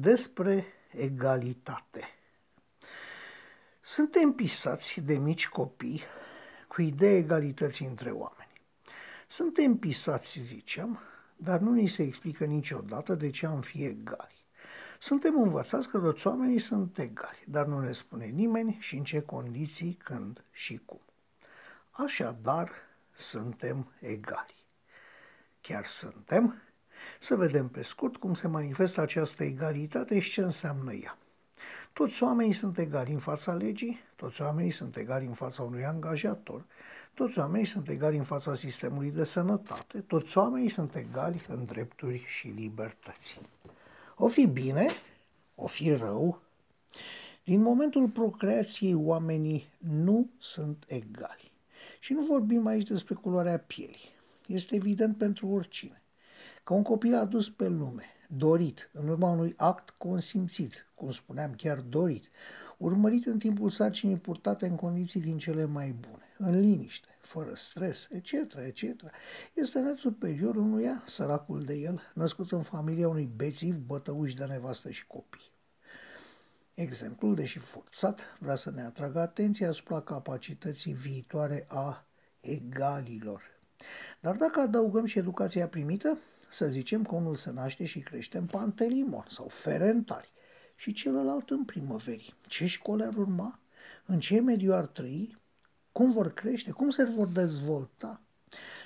despre egalitate. Suntem pisați de mici copii cu ideea egalității între oameni. Suntem pisați, ziceam, dar nu ni se explică niciodată de ce am fi egali. Suntem învățați că toți oamenii sunt egali, dar nu ne spune nimeni și în ce condiții, când și cum. Așadar, suntem egali. Chiar suntem? Să vedem pe scurt cum se manifestă această egalitate și ce înseamnă ea. Toți oamenii sunt egali în fața legii, toți oamenii sunt egali în fața unui angajator, toți oamenii sunt egali în fața sistemului de sănătate, toți oamenii sunt egali în drepturi și libertăți. O fi bine, o fi rău, din momentul procreației oamenii nu sunt egali. Și nu vorbim aici despre culoarea pielii. Este evident pentru oricine că un copil adus pe lume, dorit, în urma unui act consimțit, cum spuneam, chiar dorit, urmărit în timpul sarcinii purtate în condiții din cele mai bune, în liniște, fără stres, etc., etc., este net superior unuia, săracul de el, născut în familia unui bețiv, bătăuși de nevastă și copii. Exemplul, deși forțat, vrea să ne atragă atenția asupra capacității viitoare a egalilor. Dar dacă adăugăm și educația primită, să zicem că unul se naște și crește în Pantelimon sau Ferentari și celălalt în primăverii. Ce școli ar urma? În ce mediu ar trăi? Cum vor crește? Cum se vor dezvolta?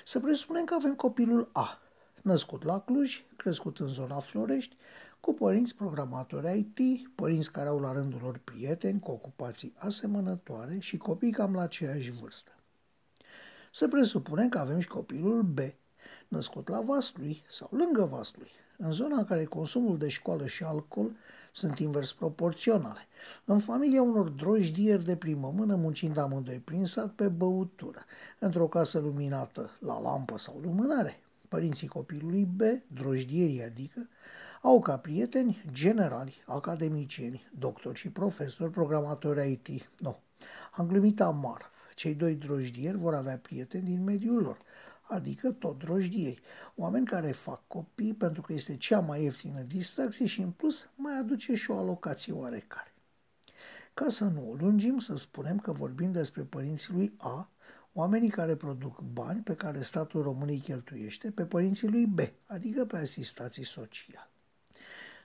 Să presupunem că avem copilul A, născut la Cluj, crescut în zona Florești, cu părinți programatori IT, părinți care au la rândul lor prieteni cu ocupații asemănătoare și copii cam la aceeași vârstă. Să presupunem că avem și copilul B, născut la Vaslui sau lângă Vaslui, în zona în care consumul de școală și alcool sunt invers proporționale, în familia unor drojdieri de primă mână muncind amândoi prin sat pe băutură, într-o casă luminată la lampă sau lumânare. Părinții copilului B, drojdierii adică, au ca prieteni generali, academicieni, doctori și profesori, programatori IT. Nu, am glumit amar. Cei doi drojdieri vor avea prieteni din mediul lor – adică tot drojdiei. Oameni care fac copii pentru că este cea mai ieftină distracție și în plus mai aduce și o alocație oarecare. Ca să nu o lungim, să spunem că vorbim despre părinții lui A, oamenii care produc bani pe care statul român îi cheltuiește pe părinții lui B, adică pe asistații sociali.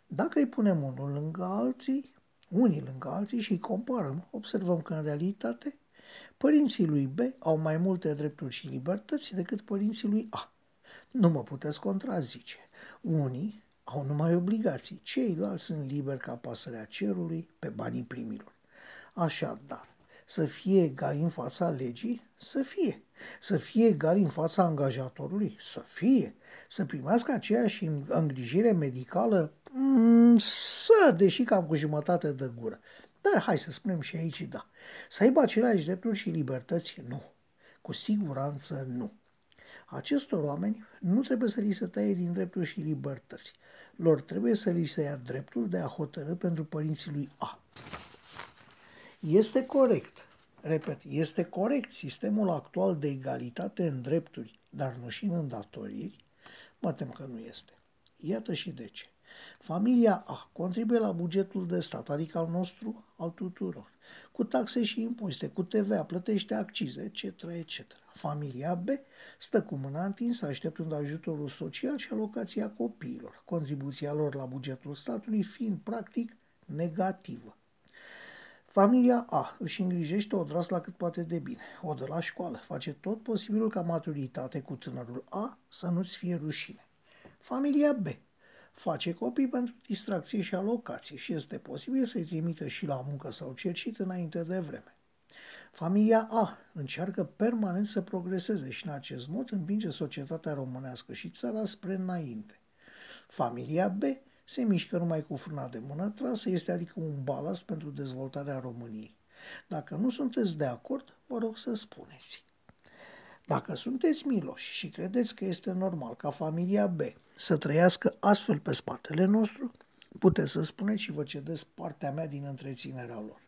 Dacă îi punem unul lângă alții, unii lângă alții și îi comparăm, observăm că în realitate Părinții lui B au mai multe drepturi și libertăți decât părinții lui A. Nu mă puteți contrazice. Unii au numai obligații, ceilalți sunt liberi ca pasărea cerului pe banii primilor. Așadar, să fie egali în fața legii, să fie. Să fie egali în fața angajatorului, să fie. Să primească aceeași îngrijire medicală, mm, să, deși cam cu jumătate de gură. Dar hai să spunem și aici da. Să aibă aceleași drepturi și libertăți? Nu. Cu siguranță nu. Acestor oameni nu trebuie să li se taie din drepturi și libertăți. Lor trebuie să li se ia dreptul de a hotărâ pentru părinții lui A. Este corect, repet, este corect sistemul actual de egalitate în drepturi, dar nu și în îndatoriri? Mă tem că nu este. Iată și de ce. Familia A contribuie la bugetul de stat, adică al nostru, al tuturor, cu taxe și impozite, cu TVA, plătește accize, etc., etc. Familia B stă cu mâna întinsă, așteptând ajutorul social și alocația copiilor, contribuția lor la bugetul statului fiind practic negativă. Familia A își îngrijește la cât poate de bine, o dă la școală, face tot posibilul ca maturitate cu tânărul A să nu-ți fie rușine. Familia B face copii pentru distracție și alocație și este posibil să-i trimită și la muncă sau cercit înainte de vreme. Familia A încearcă permanent să progreseze și în acest mod împinge societatea românească și țara spre înainte. Familia B se mișcă numai cu frâna de mână trasă, este adică un balast pentru dezvoltarea României. Dacă nu sunteți de acord, vă rog să spuneți. Dacă sunteți miloși și credeți că este normal ca familia B să trăiască astfel pe spatele nostru, puteți să spuneți și vă cedeți partea mea din întreținerea lor.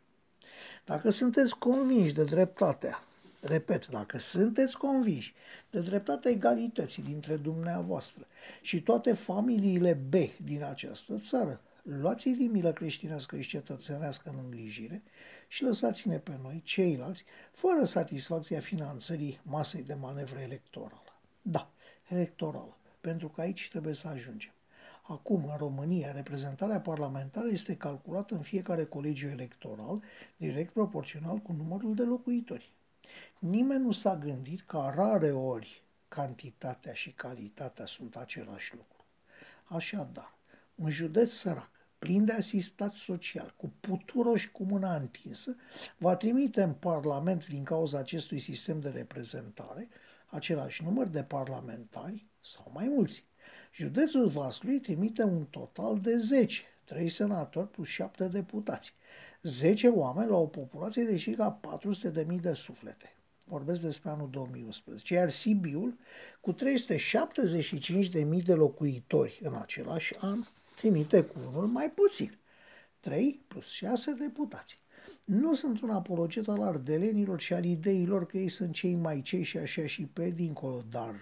Dacă sunteți convinși de dreptatea, repet, dacă sunteți convinși de dreptatea egalității dintre dumneavoastră și toate familiile B din această țară, luați din milă creștinească și cetățenească în îngrijire și lăsați-ne pe noi, ceilalți, fără satisfacția finanțării masei de manevră electorală. Da, electorală, pentru că aici trebuie să ajungem. Acum, în România, reprezentarea parlamentară este calculată în fiecare colegiu electoral, direct proporțional cu numărul de locuitori. Nimeni nu s-a gândit că rare ori cantitatea și calitatea sunt același lucru. Așadar, un județ sărac, plin de asistat social, cu puturoși cu mâna întinsă, va trimite în Parlament, din cauza acestui sistem de reprezentare, același număr de parlamentari sau mai mulți. Județul Vaslui trimite un total de 10, 3 senatori plus 7 deputați. 10 oameni la o populație de circa 400.000 de suflete. Vorbesc despre anul 2011. Iar Sibiul, cu 375.000 de locuitori în același an, trimite cu unul mai puțin. 3 plus 6 deputați. Nu sunt un apologet al ardelenilor și al ideilor că ei sunt cei mai cei și așa și pe dincolo, dar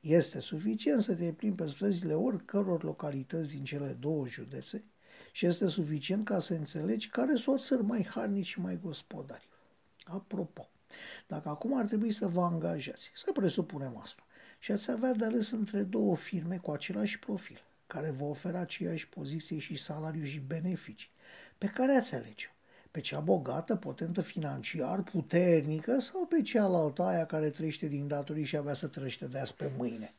este suficient să te plimbi pe străzile oricăror localități din cele două județe și este suficient ca să înțelegi care sunt țări mai harnici și mai gospodari. Apropo, dacă acum ar trebui să vă angajați, să presupunem asta, și ați avea de ales între două firme cu același profil, care vă oferă aceeași poziție și salariu și beneficii, pe care ați alege-o? Pe cea bogată, potentă financiar, puternică sau pe cealaltă aia care trăiește din datorii și avea să trăiește de azi pe mâine?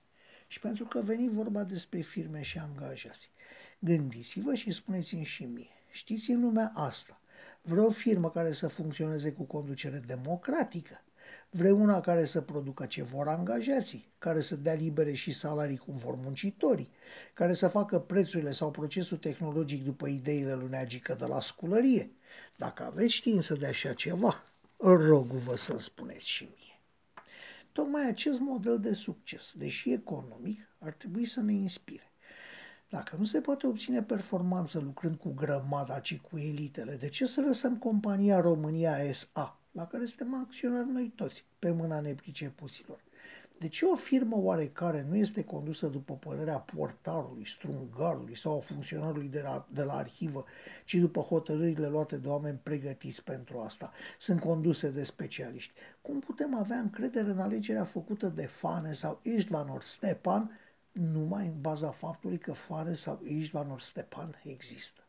Și pentru că veni vorba despre firme și angajați, gândiți-vă și spuneți-mi și mie, știți în lumea asta, vreo firmă care să funcționeze cu conducere democratică, una care să producă ce vor angajații, care să dea libere și salarii cum vor muncitorii, care să facă prețurile sau procesul tehnologic după ideile luneagică de la sculărie. Dacă aveți știință de așa ceva, rog-vă să spuneți și mie. Tocmai acest model de succes, deși economic, ar trebui să ne inspire. Dacă nu se poate obține performanță lucrând cu grămada, ci cu elitele, de ce să lăsăm compania România SA, la care suntem acționari noi toți, pe mâna nepricepuților? De ce o firmă oarecare nu este condusă după părerea portarului, strungarului sau a funcționarului de la, de la arhivă, ci după hotărârile luate de oameni pregătiți pentru asta? Sunt conduse de specialiști. Cum putem avea încredere în alegerea făcută de Fane sau Istvan ori Stepan numai în baza faptului că Fane sau Istvan ori Stepan există?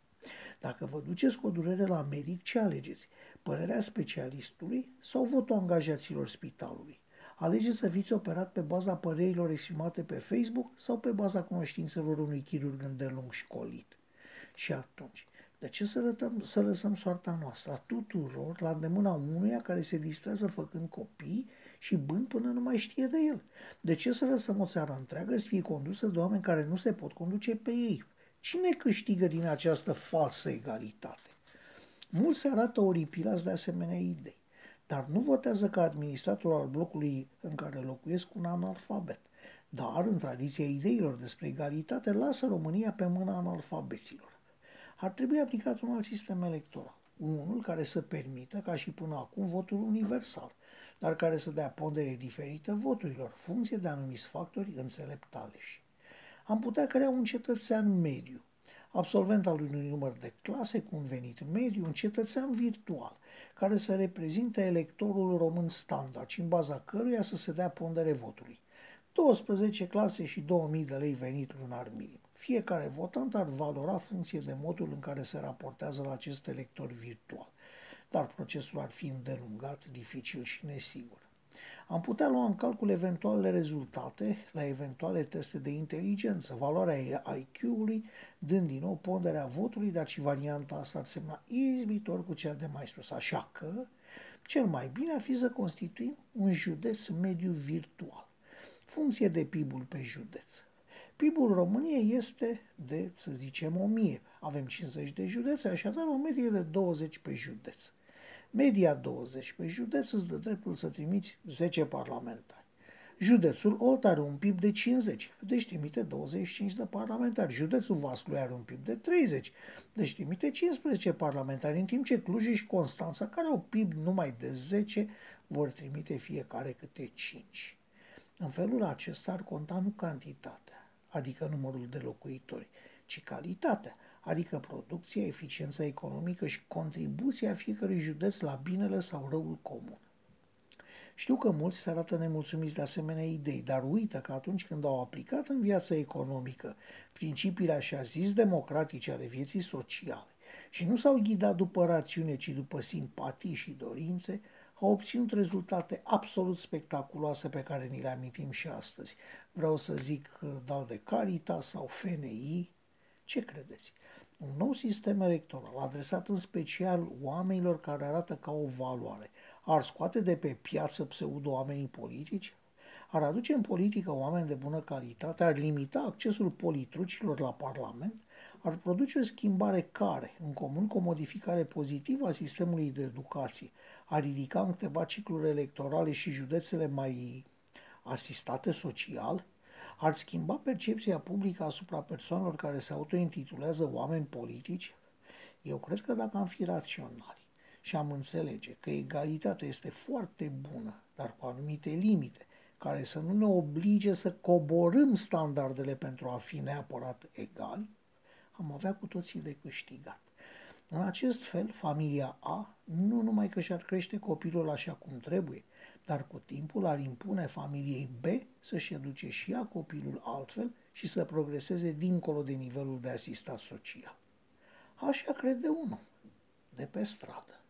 Dacă vă duceți cu o durere la medic, ce alegeți? Părerea specialistului sau votul angajaților spitalului? Alegeți să fiți operat pe baza părerilor exprimate pe Facebook sau pe baza cunoștințelor unui chirurg îndelung școlit. Și atunci, de ce să, lătăm, să lăsăm soarta noastră a tuturor la îndemâna unuia care se distrează făcând copii și bând până nu mai știe de el? De ce să lăsăm o țară întreagă să fie condusă de oameni care nu se pot conduce pe ei? Cine câștigă din această falsă egalitate? Mulți se arată oripilați de asemenea idei, dar nu votează ca administrator al blocului în care locuiesc un analfabet. Dar, în tradiția ideilor despre egalitate, lasă România pe mâna analfabeților. Ar trebui aplicat un alt sistem electoral, unul care să permită, ca și până acum, votul universal, dar care să dea pondere diferită voturilor, funcție de anumiți factori înțelept aleși am putea crea un cetățean mediu, absolvent al unui număr de clase cu un venit mediu, un cetățean virtual, care să reprezinte electorul român standard și în baza căruia să se dea pondere votului. 12 clase și 2000 de lei venit lunar minim. Fiecare votant ar valora funcție de modul în care se raportează la acest elector virtual, dar procesul ar fi îndelungat, dificil și nesigur. Am putea lua în calcul eventualele rezultate la eventuale teste de inteligență, valoarea IQ-ului, dând din nou ponderea votului, dar și varianta asta ar semna izbitor cu cea de mai sus. Așa că, cel mai bine ar fi să constituim un județ mediu virtual, funcție de PIB-ul pe județ. PIB-ul României este de, să zicem, 1000. Avem 50 de județe, așadar o medie de 20 pe județ. Media 20 pe județ îți dă dreptul să trimiți 10 parlamentari. Județul Olt are un PIB de 50, deci trimite 25 de parlamentari. Județul Vaslui are un PIB de 30, deci trimite 15 parlamentari, în timp ce Cluj și Constanța, care au PIB numai de 10, vor trimite fiecare câte 5. În felul acesta ar conta nu cantitatea, adică numărul de locuitori, ci calitatea, adică producția, eficiența economică și contribuția fiecărui județ la binele sau răul comun. Știu că mulți se arată nemulțumiți de asemenea idei, dar uită că atunci când au aplicat în viața economică principiile așa zis democratice ale vieții sociale și nu s-au ghidat după rațiune, ci după simpatii și dorințe, au obținut rezultate absolut spectaculoase pe care ni le amintim și astăzi. Vreau să zic Dal de Caritas sau FNI. Ce credeți? Un nou sistem electoral adresat în special oamenilor care arată ca o valoare ar scoate de pe piață pseudo-oamenii politici? Ar aduce în politică oameni de bună calitate? Ar limita accesul politrucilor la Parlament? Ar produce o schimbare care, în comun cu o modificare pozitivă a sistemului de educație, ar ridica în câteva cicluri electorale și județele mai asistate social? Ar schimba percepția publică asupra persoanelor care se autointitulează oameni politici? Eu cred că dacă am fi raționali, și am înțelege că egalitatea este foarte bună, dar cu anumite limite, care să nu ne oblige să coborâm standardele pentru a fi neapărat egali, am avea cu toții de câștigat. În acest fel, familia A nu numai că și-ar crește copilul așa cum trebuie, dar cu timpul ar impune familiei B să-și educe și ea copilul altfel și să progreseze dincolo de nivelul de asistat social. Așa crede unul, de pe stradă.